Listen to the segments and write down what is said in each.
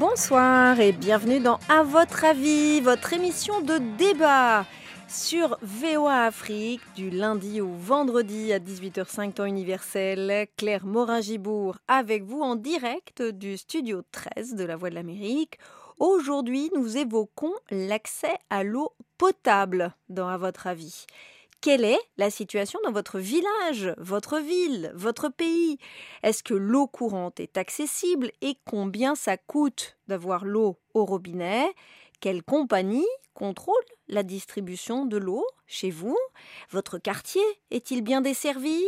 Bonsoir et bienvenue dans À votre avis, votre émission de débat sur VOA Afrique du lundi au vendredi à 18h05 temps universel. Claire Morin-Gibourg avec vous en direct du studio 13 de la Voix de l'Amérique. Aujourd'hui, nous évoquons l'accès à l'eau potable dans À votre avis. Quelle est la situation dans votre village, votre ville, votre pays? Est-ce que l'eau courante est accessible et combien ça coûte d'avoir l'eau au robinet? Quelle compagnie contrôle la distribution de l'eau chez vous? Votre quartier est-il bien desservi?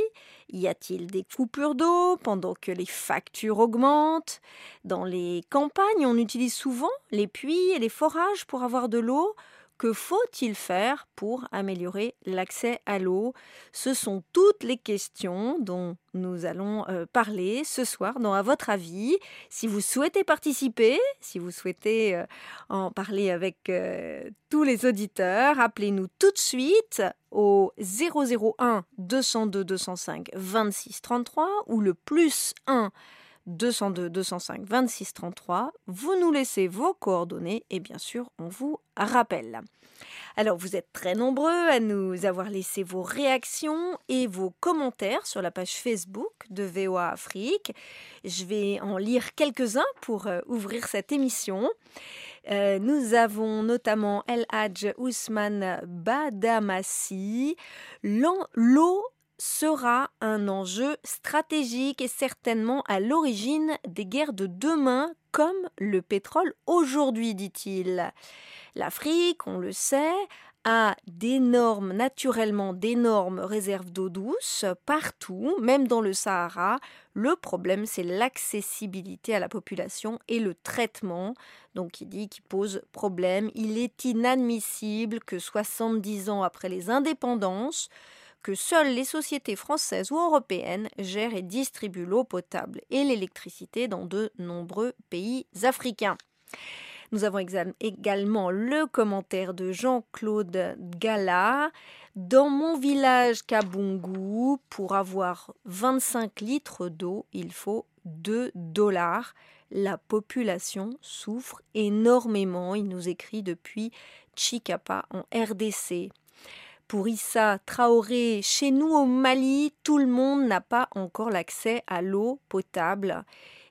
Y a-t-il des coupures d'eau pendant que les factures augmentent? Dans les campagnes, on utilise souvent les puits et les forages pour avoir de l'eau. Que faut-il faire pour améliorer l'accès à l'eau? Ce sont toutes les questions dont nous allons euh, parler ce soir dans À votre avis. Si vous souhaitez participer, si vous souhaitez euh, en parler avec euh, tous les auditeurs, appelez-nous tout de suite au 001 202 205 26 33 ou le plus 1 202 205 26 33. Vous nous laissez vos coordonnées et bien sûr, on vous rappelle. Alors, vous êtes très nombreux à nous avoir laissé vos réactions et vos commentaires sur la page Facebook de VOA Afrique. Je vais en lire quelques-uns pour euh, ouvrir cette émission. Euh, nous avons notamment El Hadj Ousmane Badamassi. L'eau sera un enjeu stratégique et certainement à l'origine des guerres de demain comme le pétrole aujourd'hui, dit-il. L'Afrique, on le sait, a d'énormes, naturellement d'énormes réserves d'eau douce partout, même dans le Sahara. Le problème, c'est l'accessibilité à la population et le traitement. Donc, il dit qu'il pose problème. Il est inadmissible que 70 ans après les indépendances, que seules les sociétés françaises ou européennes gèrent et distribuent l'eau potable et l'électricité dans de nombreux pays africains. Nous avons également le commentaire de Jean-Claude Gala. Dans mon village Kabungu, pour avoir 25 litres d'eau, il faut 2 dollars. La population souffre énormément, il nous écrit depuis Chikapa en RDC. Pour Issa Traoré, chez nous au Mali, tout le monde n'a pas encore l'accès à l'eau potable.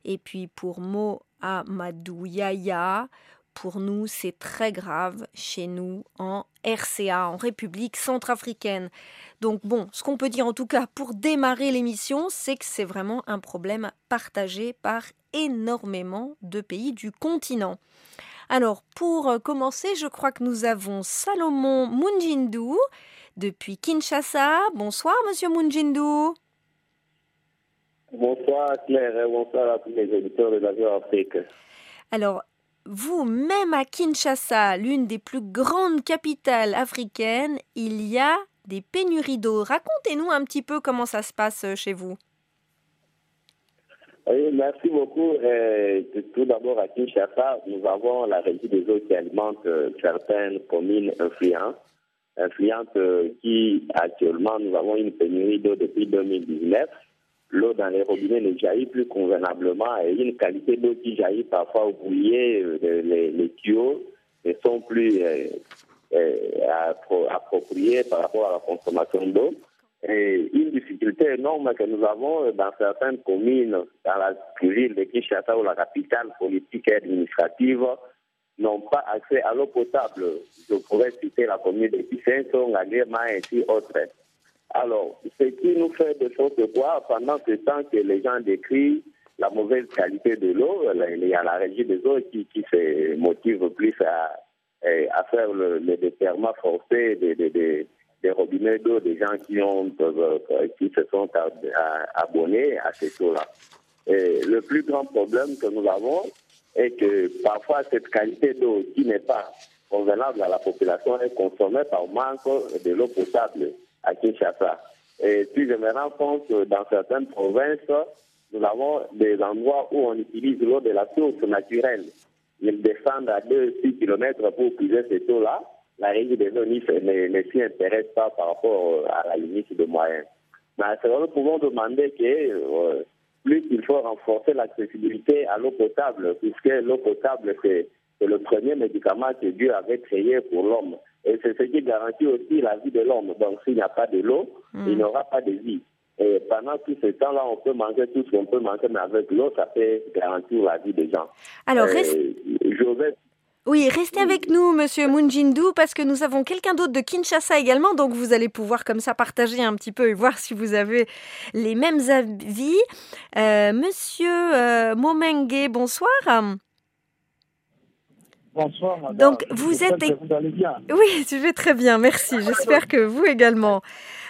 Et puis pour Mo Amadou Yaya, pour nous, c'est très grave chez nous en RCA, en République centrafricaine. Donc bon, ce qu'on peut dire en tout cas pour démarrer l'émission, c'est que c'est vraiment un problème partagé par énormément de pays du continent. Alors, pour commencer, je crois que nous avons Salomon Munjindu depuis Kinshasa. Bonsoir, monsieur Munjindu. Bonsoir, Claire, et bonsoir à tous les éditeurs de la Afrique. Alors, vous, même à Kinshasa, l'une des plus grandes capitales africaines, il y a des pénuries d'eau. Racontez-nous un petit peu comment ça se passe euh, chez vous. Merci beaucoup. Euh, tout d'abord, à Kinshasa, nous avons la régie des eaux qui alimente euh, certaines communes influentes influente euh, qui actuellement nous avons une pénurie d'eau depuis 2019. L'eau dans les robinets ne jaillit plus convenablement et une qualité d'eau qui jaillit parfois au bouillier, euh, les, tuyaux ne sont plus appropriés par rapport à la consommation d'eau. Et une difficulté énorme que nous avons dans certaines communes, dans la ville de Kinshasa ou la capitale politique et administrative, n'ont pas accès à l'eau potable. Je pourrais citer la commune de Pissenson, la et ainsi autres. Alors, ce qui nous fait de sorte quoi, pendant ce temps que les gens décrivent la mauvaise qualité de l'eau, il y a la régie des eaux qui, qui se motive plus à, à faire le, le déterrement forcé des, des, robinets d'eau des gens qui, ont, euh, qui se sont abonnés à ces eaux-là. Le plus grand problème que nous avons, et que parfois cette qualité d'eau qui n'est pas convenable à la population est consommée par manque de l'eau potable à Kinshasa. Et puis je me rends compte que dans certaines provinces, nous avons des endroits où on utilise l'eau de la source naturelle. Ils descendent à 2-6 km pour puiser cette eau-là. La régie des eaux ne, s'y intéresse pas par rapport à la limite de moyens. Mais nous pouvons demander que euh, plus il faut renforcer l'accessibilité à l'eau potable, puisque l'eau potable, c'est le premier médicament que Dieu avait créé pour l'homme. Et c'est ce qui garantit aussi la vie de l'homme. Donc s'il n'y a pas de l'eau, mm. il n'y aura pas de vie. Et pendant tout ce temps-là, on peut manger tout ce qu'on peut manger, mais avec l'eau, ça peut garantir la vie des gens. Alors, reste... Oui, restez avec nous, Monsieur Munjindu, parce que nous avons quelqu'un d'autre de Kinshasa également, donc vous allez pouvoir comme ça partager un petit peu et voir si vous avez les mêmes avis. Euh, monsieur euh, Momenge, bonsoir. Bonsoir, madame. Donc, vous êtes. vous allez bien. Oui, je vais très bien, merci. J'espère que vous également.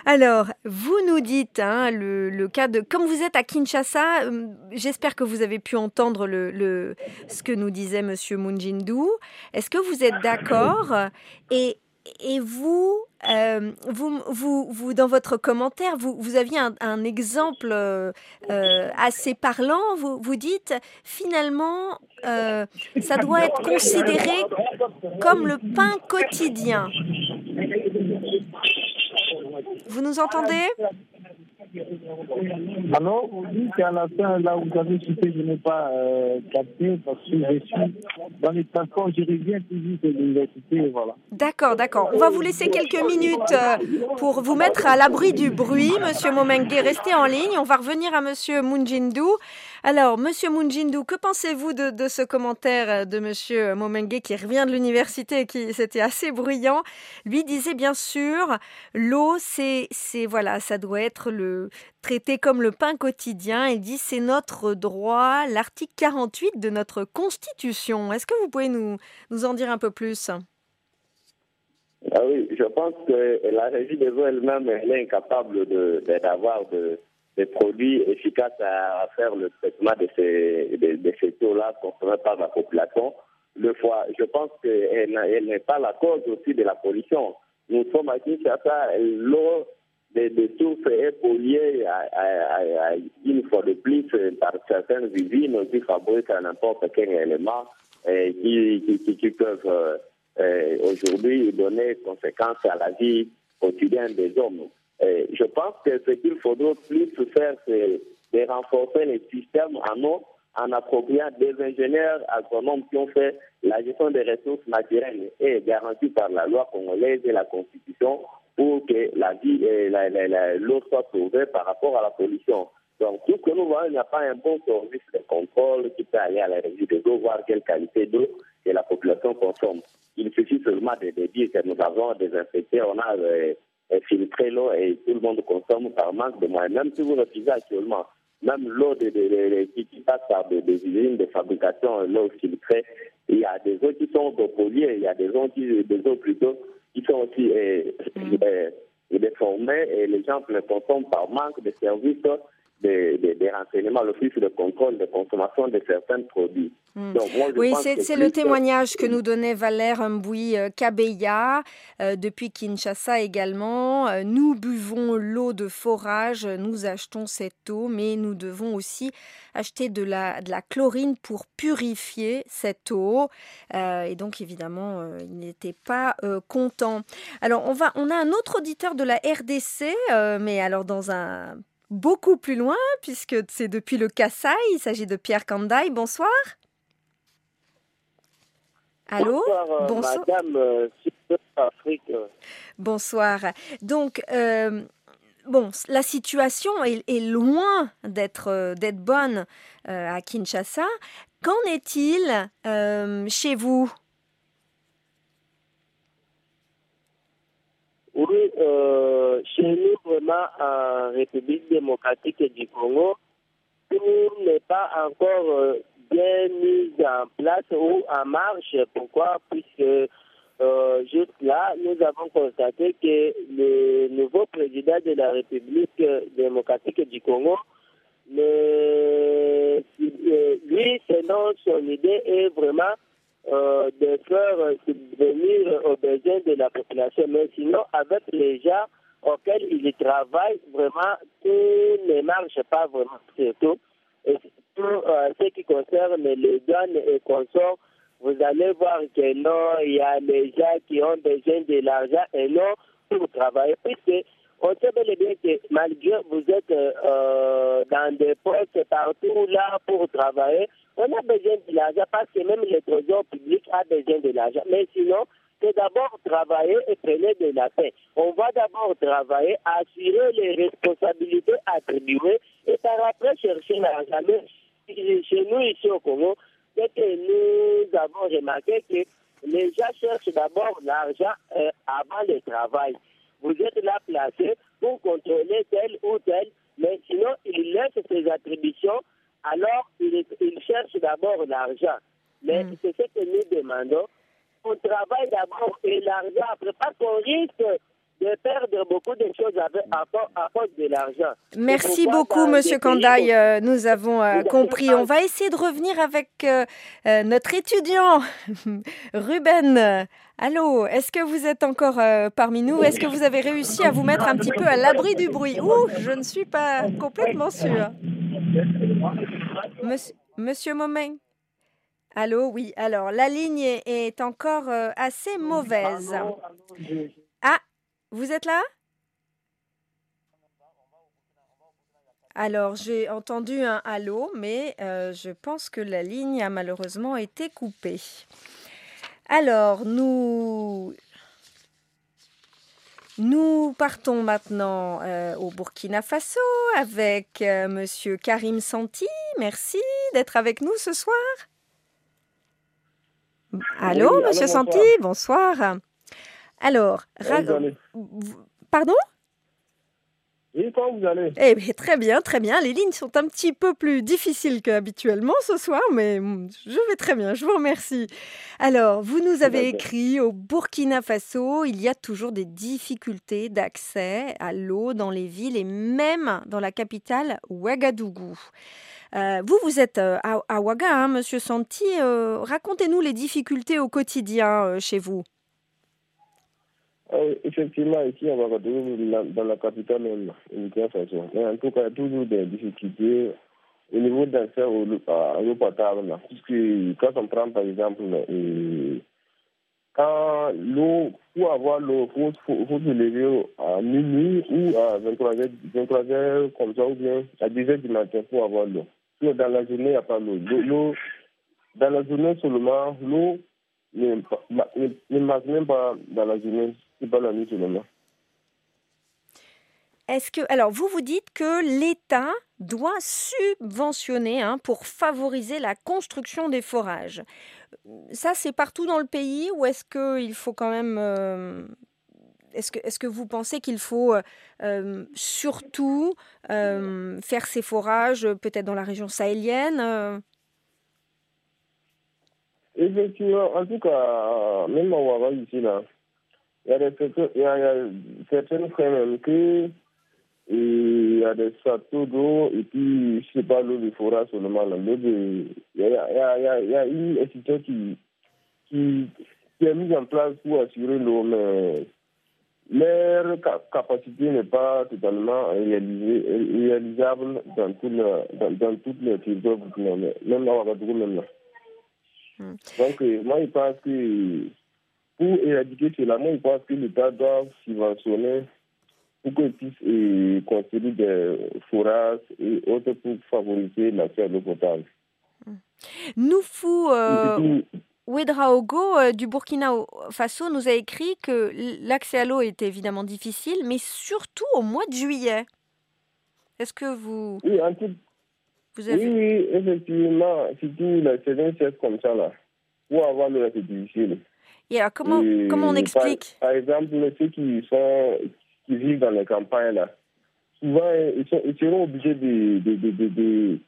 Alors, vous nous dites hein, le, cas de... Comme vous êtes à Kinshasa, euh, j'espère que vous avez pu entendre ce que nous disait Monsieur Munjindu. Est-ce que vous êtes d'accord? Et, euh, vous, dans votre commentaire, vous, aviez un, exemple euh, assez parlant. Vous dites finalement, ça doit être considéré comme le pain quotidien. Vous nous entendez? Alors, vous dites qu'à la fin, là où vous avez cité, je n'ai pas euh, capté parce que je suis dans les transports, je reviens toujours de l'université, voilà. D'accord, d'accord. On va vous laisser quelques minutes euh, pour vous mettre à l'abri du bruit, Monsieur Momengue. Restez en ligne. On va revenir à Monsieur Munjindu. Alors, Monsieur Munjindu, que pensez-vous de, de, ce commentaire euh, de Monsieur Momengue qui revient de l'université, qui c'était assez bruyant Lui disait bien sûr, l'eau, c'est, c'est voilà, ça doit être le traité comme le pain quotidien. Il dit c'est notre droit, l'article 48 de notre Constitution. Est-ce que vous pouvez nous, nous en dire un peu plus? Ah oui, je pense que la régie des eaux elle-même, elle est incapable d'avoir de, des produits efficaces à, faire le traitement de ces, de, ces taux-là consommés par la population. Le fois, je pense qu'elle n'est pas la cause aussi de la pollution. Nous sommes à Kinshasa, l'eau des, des sources est polluée une fois de plus par certaines usines qui fabriquent n'importe quel élément et qui, qui, qui peuvent euh, euh, aujourd'hui donner conséquences à la vie quotidienne des hommes. Et je pense que ce qu'il faudrait plus faire, c'est de renforcer les systèmes en eau en appropriant des ingénieurs agronomes qui ont fait la gestion des ressources naturelles et garantie par la loi congolaise et la Constitution pour que la vie et l'eau soit sauvée par rapport à la pollution. Donc, tout ce que nous voyons, il n'y a pas un bon service de contrôle qui peut aller à la régie de l'eau, voir quelle qualité d'eau que la population consomme. Il suffit seulement de, dire que nous avons désinfecté, on a euh, filtré l'eau et tout le monde consomme par manque de moyens. Même si vous refusez actuellement, même l'eau de, qui, passe par des, usines de fabrication, l'eau filtrée, il y a des eaux qui sont polluées, il y a des eaux, qui, des eaux plutôt qui sont aussi euh, mm. euh, déformés et les gens le consomment par manque de services des, des, renseignements, l'office de contrôle de consommation de certains produits. Hmm. oui, c'est le témoignage que nous donnait Valère Mboui euh, Kabeya euh, depuis Kinshasa également. Euh, nous buvons l'eau de forage, nous achetons cette eau, mais nous devons aussi acheter de la, de la chlorine pour purifier cette eau. et donc, évidemment, il n'était pas content. Alors, on, va, on a un autre auditeur de la RDC, mais alors dans un beaucoup plus loin, puisque c'est depuis le Kassai. Il s'agit de Pierre Kandaï. Bonsoir. Allô Bonsoir, euh, Madame euh, Afrique. Bonsoir. Donc, euh, bon, la situation est, loin d'être d'être bonne à Kinshasa. Qu'en est-il chez vous? Oui, euh, chez nous, vraiment, en République démocratique du Congo, tout n'est pas encore euh, bien mis en place ou en marche. Pourquoi? Puisque euh, juste là, nous avons constaté que le nouveau président de la République démocratique du Congo, lui, selon son idée, est vraiment euh, de faire subvenir aux besoins de la population. Mais sinon, avec les gens auxquels ils travaillent, vraiment, tout ne marche pas vraiment, surtout. Et tout euh, ce qui concerne les douanes et consorts, vous allez voir que non, il y a des gens qui ont besoin de l'argent et non pour travailler. Puisque on sait bel et bien que malgré vous êtes euh, dans des postes partout là pour travailler, on a besoin de l'argent parce que même le trésor public a besoin de l'argent. Mais sinon, c'est d'abord travailler et prenez de la paix. On va d'abord travailler, assurer les responsabilités attribuées et par après chercher l'argent. Mais chez nous, ici au Congo, c'est que nous avons remarqué que les gens cherchent d'abord l'argent euh, avant le travail. Vous êtes là placé pour contrôler tel ou tel, mais sinon, ils laissent ses attributions, alors ils, cherchent d'abord l'argent. Mais mm. c'est ce que nous demandons on travaille d'abord et l'argent après, parce qu'on risque de perdre beaucoup de choses à, cause de l'argent. Merci beaucoup, Monsieur Kandaï. Euh, nous avons euh, compris. On va essayer de revenir avec euh, notre étudiant, Ruben. Allô, est-ce que vous êtes encore parmi nous? Est-ce que vous avez réussi à vous mettre un petit peu à l'abri du bruit? Ouh, je ne suis pas complètement sûre. Monsieur, Monsieur Allô, oui. Alors, la ligne est encore euh, assez mauvaise. Vous êtes là? Alors, j'ai entendu un allô, mais euh, je pense que la ligne a malheureusement été coupée. Alors, nous... Nous partons maintenant euh, au Burkina Faso avec Monsieur Karim Santi. Merci d'être avec nous ce soir. Allô, Monsieur Santi, bonsoir. Alors, pardon? Oui, comment vous allez Eh bien, très bien, très bien. Les lignes sont un petit peu plus difficiles qu'habituellement ce soir, mais je vais très bien, je vous remercie. Alors, vous nous avez écrit au Burkina Faso, il y a toujours des difficultés d'accès à l'eau dans les villes et même dans la capitale Ouagadougou. Euh, vous, vous êtes euh, à, Ouaga, hein, Monsieur Santi. Euh, racontez-nous les difficultés au quotidien chez vous. Ah effectivement, ici à Ouagadougou, dans la capitale de Faso. Mais en tout cas, il y a toujours des difficultés au niveau d'accès à l'eau potable. Puisque quand on prend par exemple, quand l'eau, pour avoir l'eau, il faut, faut, se lever à minuit ou à 23h, 23 comme ça, ou bien à 10h du matin pour avoir l'eau dans la journée, il n'y a pas l'eau. Dans la journée seulement, l'eau ne marche même pas dans la journée, Est-ce que, alors, vous vous dites que l'État doit subventionner hein, pour favoriser la construction des forages. Ça, c'est partout dans le pays ou est-ce qu'il faut quand même euh, est-ce que, est que, vous pensez qu'il faut euh, surtout euh, faire ces forages peut-être dans la région sahélienne Effectivement, en tout cas, même Ouaga ici, là, il y a, des, il y a, certaines fois même que il y a des châteaux d'eau et puis, je sais pas, l'eau de forage seulement. Là, il, y a, il, y a, il y a une institution qui, qui, qui est mise en place pour assurer l'eau, mais leur capacité n'est pas totalement réalisable dans, tout le, dans, dans toutes les territoires même à Ouagadougou même là. Hmm. Donc, euh, moi, je pense que pour éradiquer cela, moi, je pense que l'État doit subventionner pour qu'il puisse euh, construire des forages et autres pour favoriser l'accès à l'eau potable. Hmm. Nous, fous. Euh... Ouedraogo euh, du Burkina Faso nous a écrit que l'accès à l'eau était évidemment difficile, mais surtout au mois de juillet. Est-ce que vous... Oui, vous avez... oui, effectivement, surtout la saison comme ça, là. Pour avoir l'eau, c'est difficile. Et alors, comment, comment on explique par, exemple, ceux qui, sont, qui vivent dans les campagnes, là, souvent, ils, sont, ils seront obligés de, de, de, de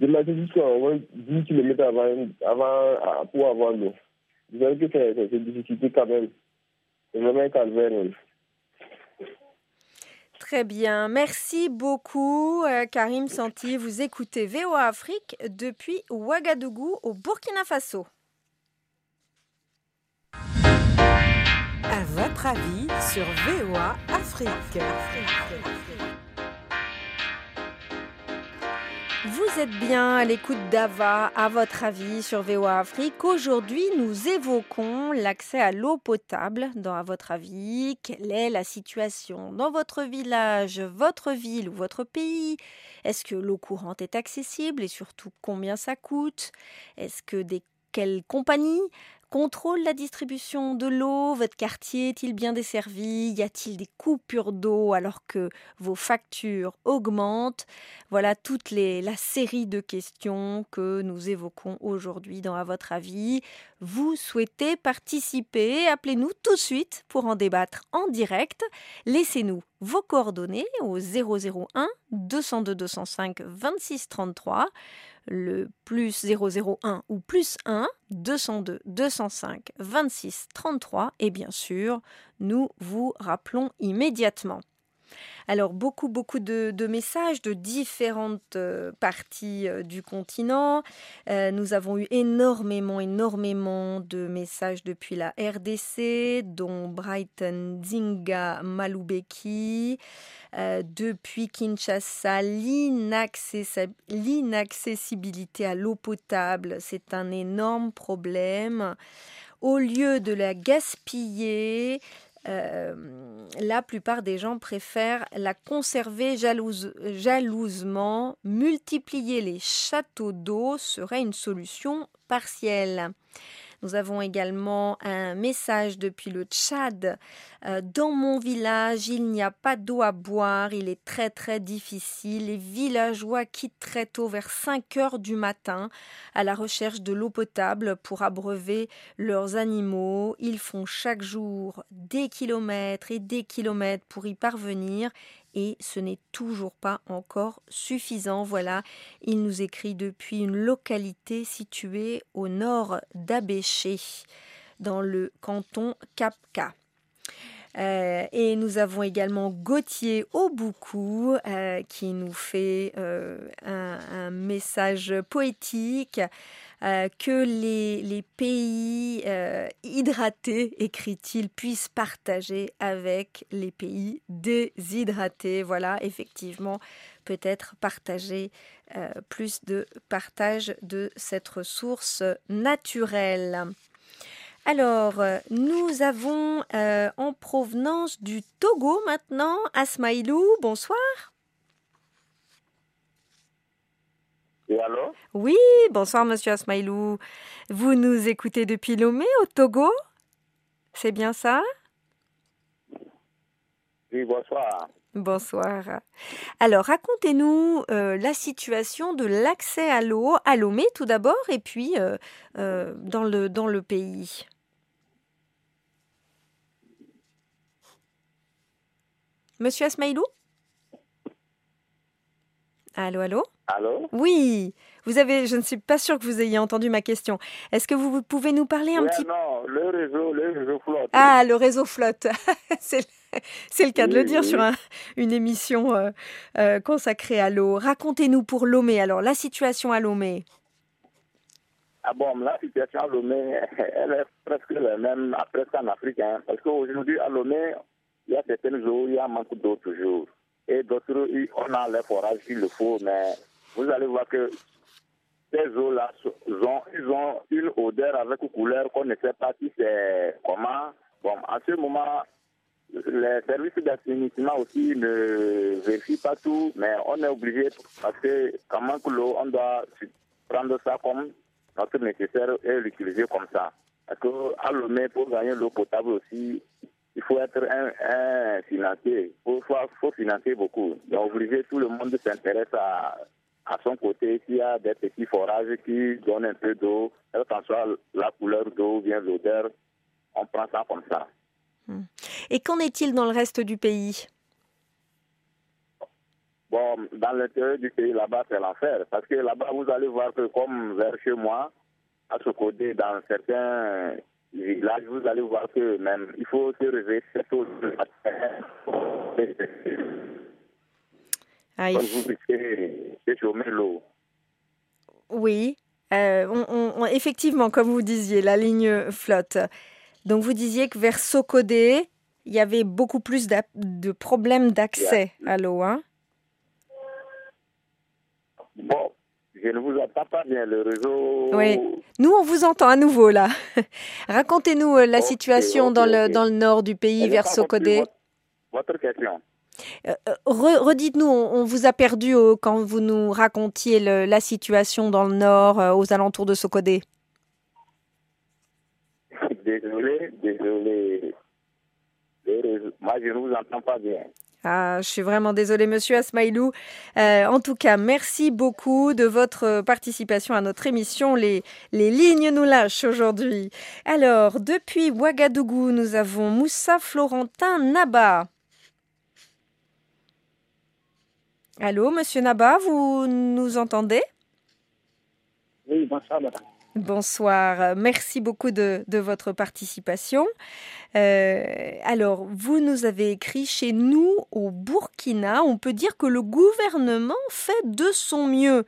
je marcher jusqu'à 10 km avant, avant pour avoir l'eau. Vous savez que c'est une difficulté quand même. C'est vraiment un calvaire. Très bien. Merci beaucoup, euh, Karim Santi. Vous écoutez VOA Afrique depuis Ouagadougou, au Burkina Faso. À votre avis sur VOA Afrique. Vous êtes bien à l'écoute d'Ava, à votre avis, sur VOA Afrique. Aujourd'hui, nous évoquons l'accès à l'eau potable dans À votre avis. Quelle est la situation dans votre village, votre ville ou votre pays? Est-ce que l'eau courante est accessible et surtout combien ça coûte? Est-ce que des quelles compagnies contrôle la distribution de l'eau? Votre quartier est-il bien desservi? Y a-t-il des coupures d'eau alors que vos factures augmentent? Voilà toute la série de questions que nous évoquons aujourd'hui dans À votre avis. Vous souhaitez participer? Appelez-nous tout de suite pour en débattre en direct. Laissez-nous vos coordonnées au 001 202 205 26 33 le plus 001 ou plus 1, 202 205 26 33 et bien sûr, nous vous rappelons immédiatement. Alors beaucoup, beaucoup de, messages de différentes euh, parties euh, du continent. Euh, nous avons eu énormément, énormément de messages depuis la RDC, dont Brighton Zinga Malubeki. depuis Kinshasa, l'inaccessibilité à l'eau potable, c'est un énorme problème. Au lieu de la gaspiller, euh, la plupart des gens préfèrent la conserver jalousement. Multiplier les châteaux d'eau serait une solution partielle. Nous avons également un message depuis le Tchad. Euh, dans mon village, il n'y a pas d'eau à boire, il est très très difficile. Les villageois quittent très tôt vers 5 heures du matin à la recherche de l'eau potable pour abreuver leurs animaux. Ils font chaque jour des kilomètres et des kilomètres pour y parvenir et ce n'est toujours pas encore suffisant. Voilà, il nous écrit depuis une localité située au nord d'Abéché, dans le canton Capca. Euh, et nous avons également Gauthier Auboucou euh, qui nous fait euh, un, message poétique que les, pays hydratés, écrit-il, puissent partager avec les pays déshydratés. Voilà, effectivement, peut-être partager plus de partage de cette ressource naturelle. Alors, euh, nous avons euh, en provenance du Togo maintenant, Asmaïlou, bonsoir. Et alors? Oui, bonsoir Monsieur Asmaïlou. Vous nous écoutez depuis Lomé au Togo? C'est bien ça? Oui, bonsoir. Bonsoir. Alors, racontez-nous euh, la situation de l'accès à l'eau à Lomé tout d'abord et puis dans, le, dans le pays. Monsieur Asmaïlou Allô, allô Allô Oui, vous avez, je ne suis pas sûre que vous ayez entendu ma question. Est-ce que vous pouvez nous parler un petit peu Non, le réseau, le réseau flotte. Ah, le réseau flotte. c'est, le cas de le dire sur une émission euh, euh, consacrée à l'eau. Racontez-nous pour Lomé, alors, la situation à Lomé. Ah bon, la situation à Lomé, elle est presque la même, presque en Afrique. Hein, parce qu'aujourd'hui, à Lomé, il y a certaines eaux, il y a un manque d'eau toujours. Et d'autres, on a les forages s'il le faut, mais vous allez voir que ces eaux-là, ils ont une odeur avec une couleur qu'on ne sait pas si c'est comment. Bon, à ce moment, les services d'assainissement aussi ne vérifient pas tout, mais on est obligé, parce que quand manque l'eau, on doit prendre ça comme notre nécessaire et l'utiliser comme ça. Parce qu'à Lomé, pour gagner l'eau potable aussi, il faut être un, financier. Il faut, financer beaucoup. Donc, obliger tout le monde s'intéresse à, à son côté. S'il y a des petits forages qui donnent un peu d'eau, quelle que soit la couleur d'eau bien l'odeur, on prend ça comme ça. Hmm. Et qu'en est-il dans le reste du pays? Bon, dans l'intérieur du pays, là-bas, c'est l'enfer. Parce que là-bas, vous allez voir que comme vers chez moi, à ce côté, dans certains Là, vous allez voir que même, il faut se réveiller tôt le vous risquez chômer l'eau. Oui, euh, on, effectivement, comme vous disiez, la ligne flotte. Donc vous disiez que vers Sokodé, il y avait beaucoup plus de problèmes d'accès à l'eau. Hein bon, je ne vous entends pas bien, le réseau. Oui, nous on vous entend à nouveau là. Racontez-nous euh, la situation dans, le, dans le nord du pays, vers Sokodé. Votre, question. Euh, euh, redites-nous, on, vous a perdu quand vous nous racontiez la situation dans le nord, aux alentours de Sokodé. Désolé, désolé. Moi, je ne vous entends pas bien. Ah, je suis vraiment désolée, monsieur Asmailou. Euh, en tout cas, merci beaucoup de votre participation à notre émission. Les, les lignes nous lâchent aujourd'hui. Alors, depuis Ouagadougou, nous avons Moussa Florentin Naba. Allô, monsieur Naba, vous nous entendez? Oui, bonsoir, madame. Bonsoir, merci beaucoup de, votre participation. Euh, alors, vous nous avez écrit chez nous au Burkina, on peut dire que le gouvernement fait de son mieux.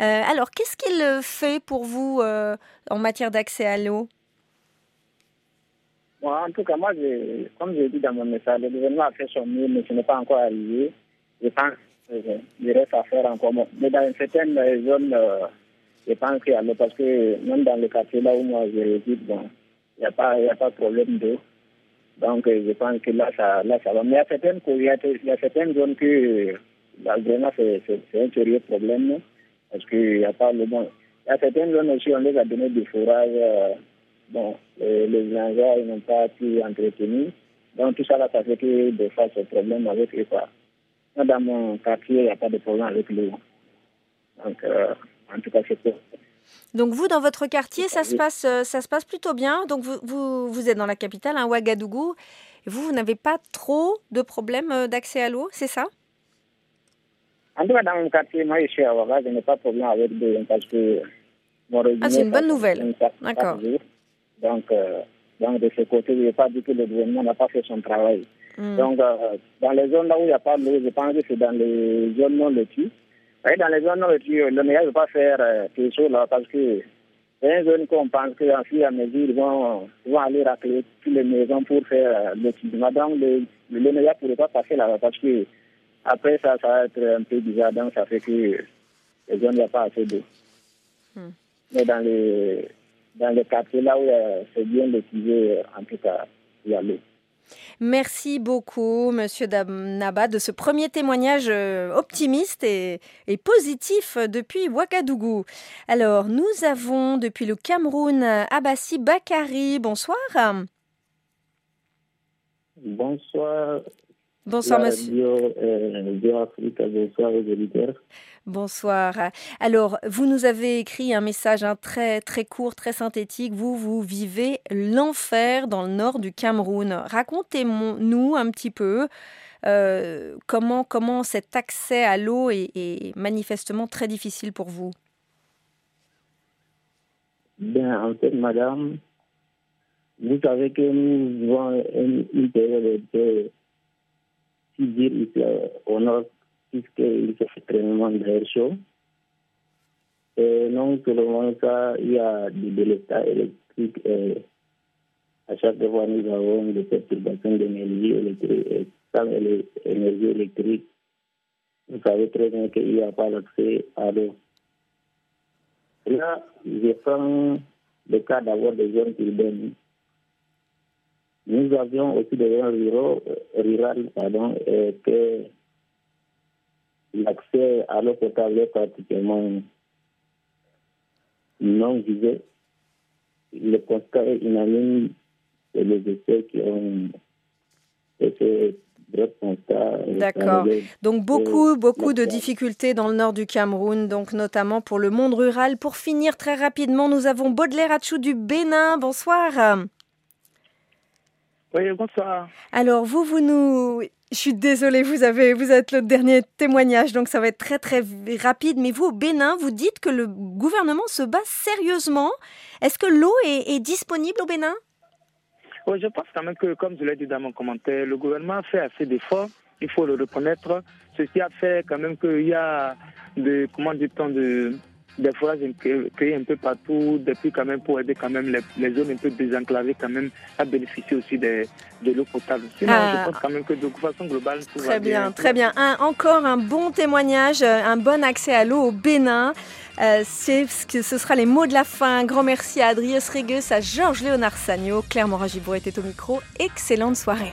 Euh, alors, qu'est-ce qu'il fait pour vous euh, en matière d'accès à l'eau? En tout cas, moi, comme j'ai dit dans mon message, le gouvernement a fait son mieux, mais ce n'est pas encore arrivé. Je pense qu'il reste à faire encore. Mais dans certaines zones je pense qu'il y a parce que même dans le quartier là où moi je réside, bon, il n'y a, pas, a pas de problème d'eau. Donc je pense que là ça, là, ça va. Mais il y a certaines, il y a, il y a certaines zones que là, vraiment c'est un sérieux problème. Parce qu'il n'y a pas le bon. Il y a certaines zones aussi, on les a donné du fourrage. Euh, bon, les, les ils n'ont pas pu entretenir. Donc tout ça là, ça fait que des fois c'est problème avec eux. Dans mon quartier, il n'y a pas de problème avec l'eau. Donc, euh, en tout cas, c'est donc vous, dans votre quartier, ça se passe, euh, ça se passe plutôt bien. Donc vous, vous, vous êtes dans la capitale, hein, Ouagadougou. Et vous, vous n'avez pas trop de problèmes euh, d'accès à l'eau, c'est ça? En tout cas, dans mon quartier, moi, je suis à Ouagadougou, je n'ai pas de problème avec l'eau parce que Ah, c'est une bonne nouvelle. D'accord. Donc, euh, donc, de ce côté, je n'ai pas dit que le gouvernement n'a pas fait son travail. Hmm. Donc, dans les zones là où il n'y a pas d'eau, je pense que c'est dans les zones non loties dans les zones où le meilleur ne pas faire euh, quelque chose là parce que c'est une zone qu'on pense qu'en fur et à mesure, ils vont, vont aller racler toutes les maisons pour faire euh, le climat. Donc, le, le meilleur ne pourrait pas passer là parce que après ça, ça va être un peu bizarre. Donc, ça fait que les zones, il n'y a pas assez d'eau. Hmm. Mais dans les, dans les quartiers là où euh, c'est bien localisé, en tout cas, il y a l'eau. Merci beaucoup, Monsieur Naba, de ce premier témoignage euh, optimiste et, positif depuis Ouagadougou. Alors, nous avons depuis le Cameroun Abassi Bakari. Bonsoir. Bonsoir. Bonsoir, monsieur. Euh, bonsoir. Alors, vous nous avez écrit un message très très court, très synthétique. Vous, vous vivez l'enfer dans le nord du Cameroun. Racontez-nous un petit peu euh, comment, comment cet accès à l'eau est, manifestement très difficile pour vous. Bien, en fait, madame, vous savez que nous vivons une, période de ici au nord puisqu'il fait extrêmement d'air chaud. Et non seulement ça, il y a du délestage électrique. Et à chaque fois, nous avons des perturbations d'énergie électrique. Sans l'énergie électrique, vous savez très bien qu'il n'y a pas d'accès à l'eau. Là, je prends le cas d'avoir des zones urbaines. Nous avions aussi des zones rurales, pardon, et que l'accès à l'eau potable est pratiquement non visé. Le constat est unanime et les essais qui ont été D'accord. Donc beaucoup, beaucoup de difficultés dans le nord du Cameroun, donc notamment pour le monde rural. Pour finir très rapidement, nous avons Baudelaire Achou du Bénin. Bonsoir. Oui, bonsoir. Alors vous, vous nous je suis désolée, vous, avez, vous êtes le dernier témoignage, donc ça va être très très rapide. Mais vous, au Bénin, vous dites que le gouvernement se bat sérieusement. Est-ce que l'eau est, disponible au Bénin? Oui, je pense quand même que, comme je l'ai dit dans mon commentaire, le gouvernement a fait assez d'efforts. Il faut le reconnaître. Ceci a fait quand même qu'il y a de, comment dit-on, de, des forages créés un peu partout, depuis quand même pour aider quand même les, zones un peu désenclavées quand même à bénéficier aussi de, de l'eau potable. Sinon, je ah. pense quand même que de façon globale, tout très bien. Très bien, encore un bon témoignage, un bon accès à l'eau au Bénin. Euh, c'est ce, ce sera les mots de la fin. Grand merci à Adrius Regus, à Georges Léonard Sagno. Claire Moragibourg était au micro. Excellente soirée.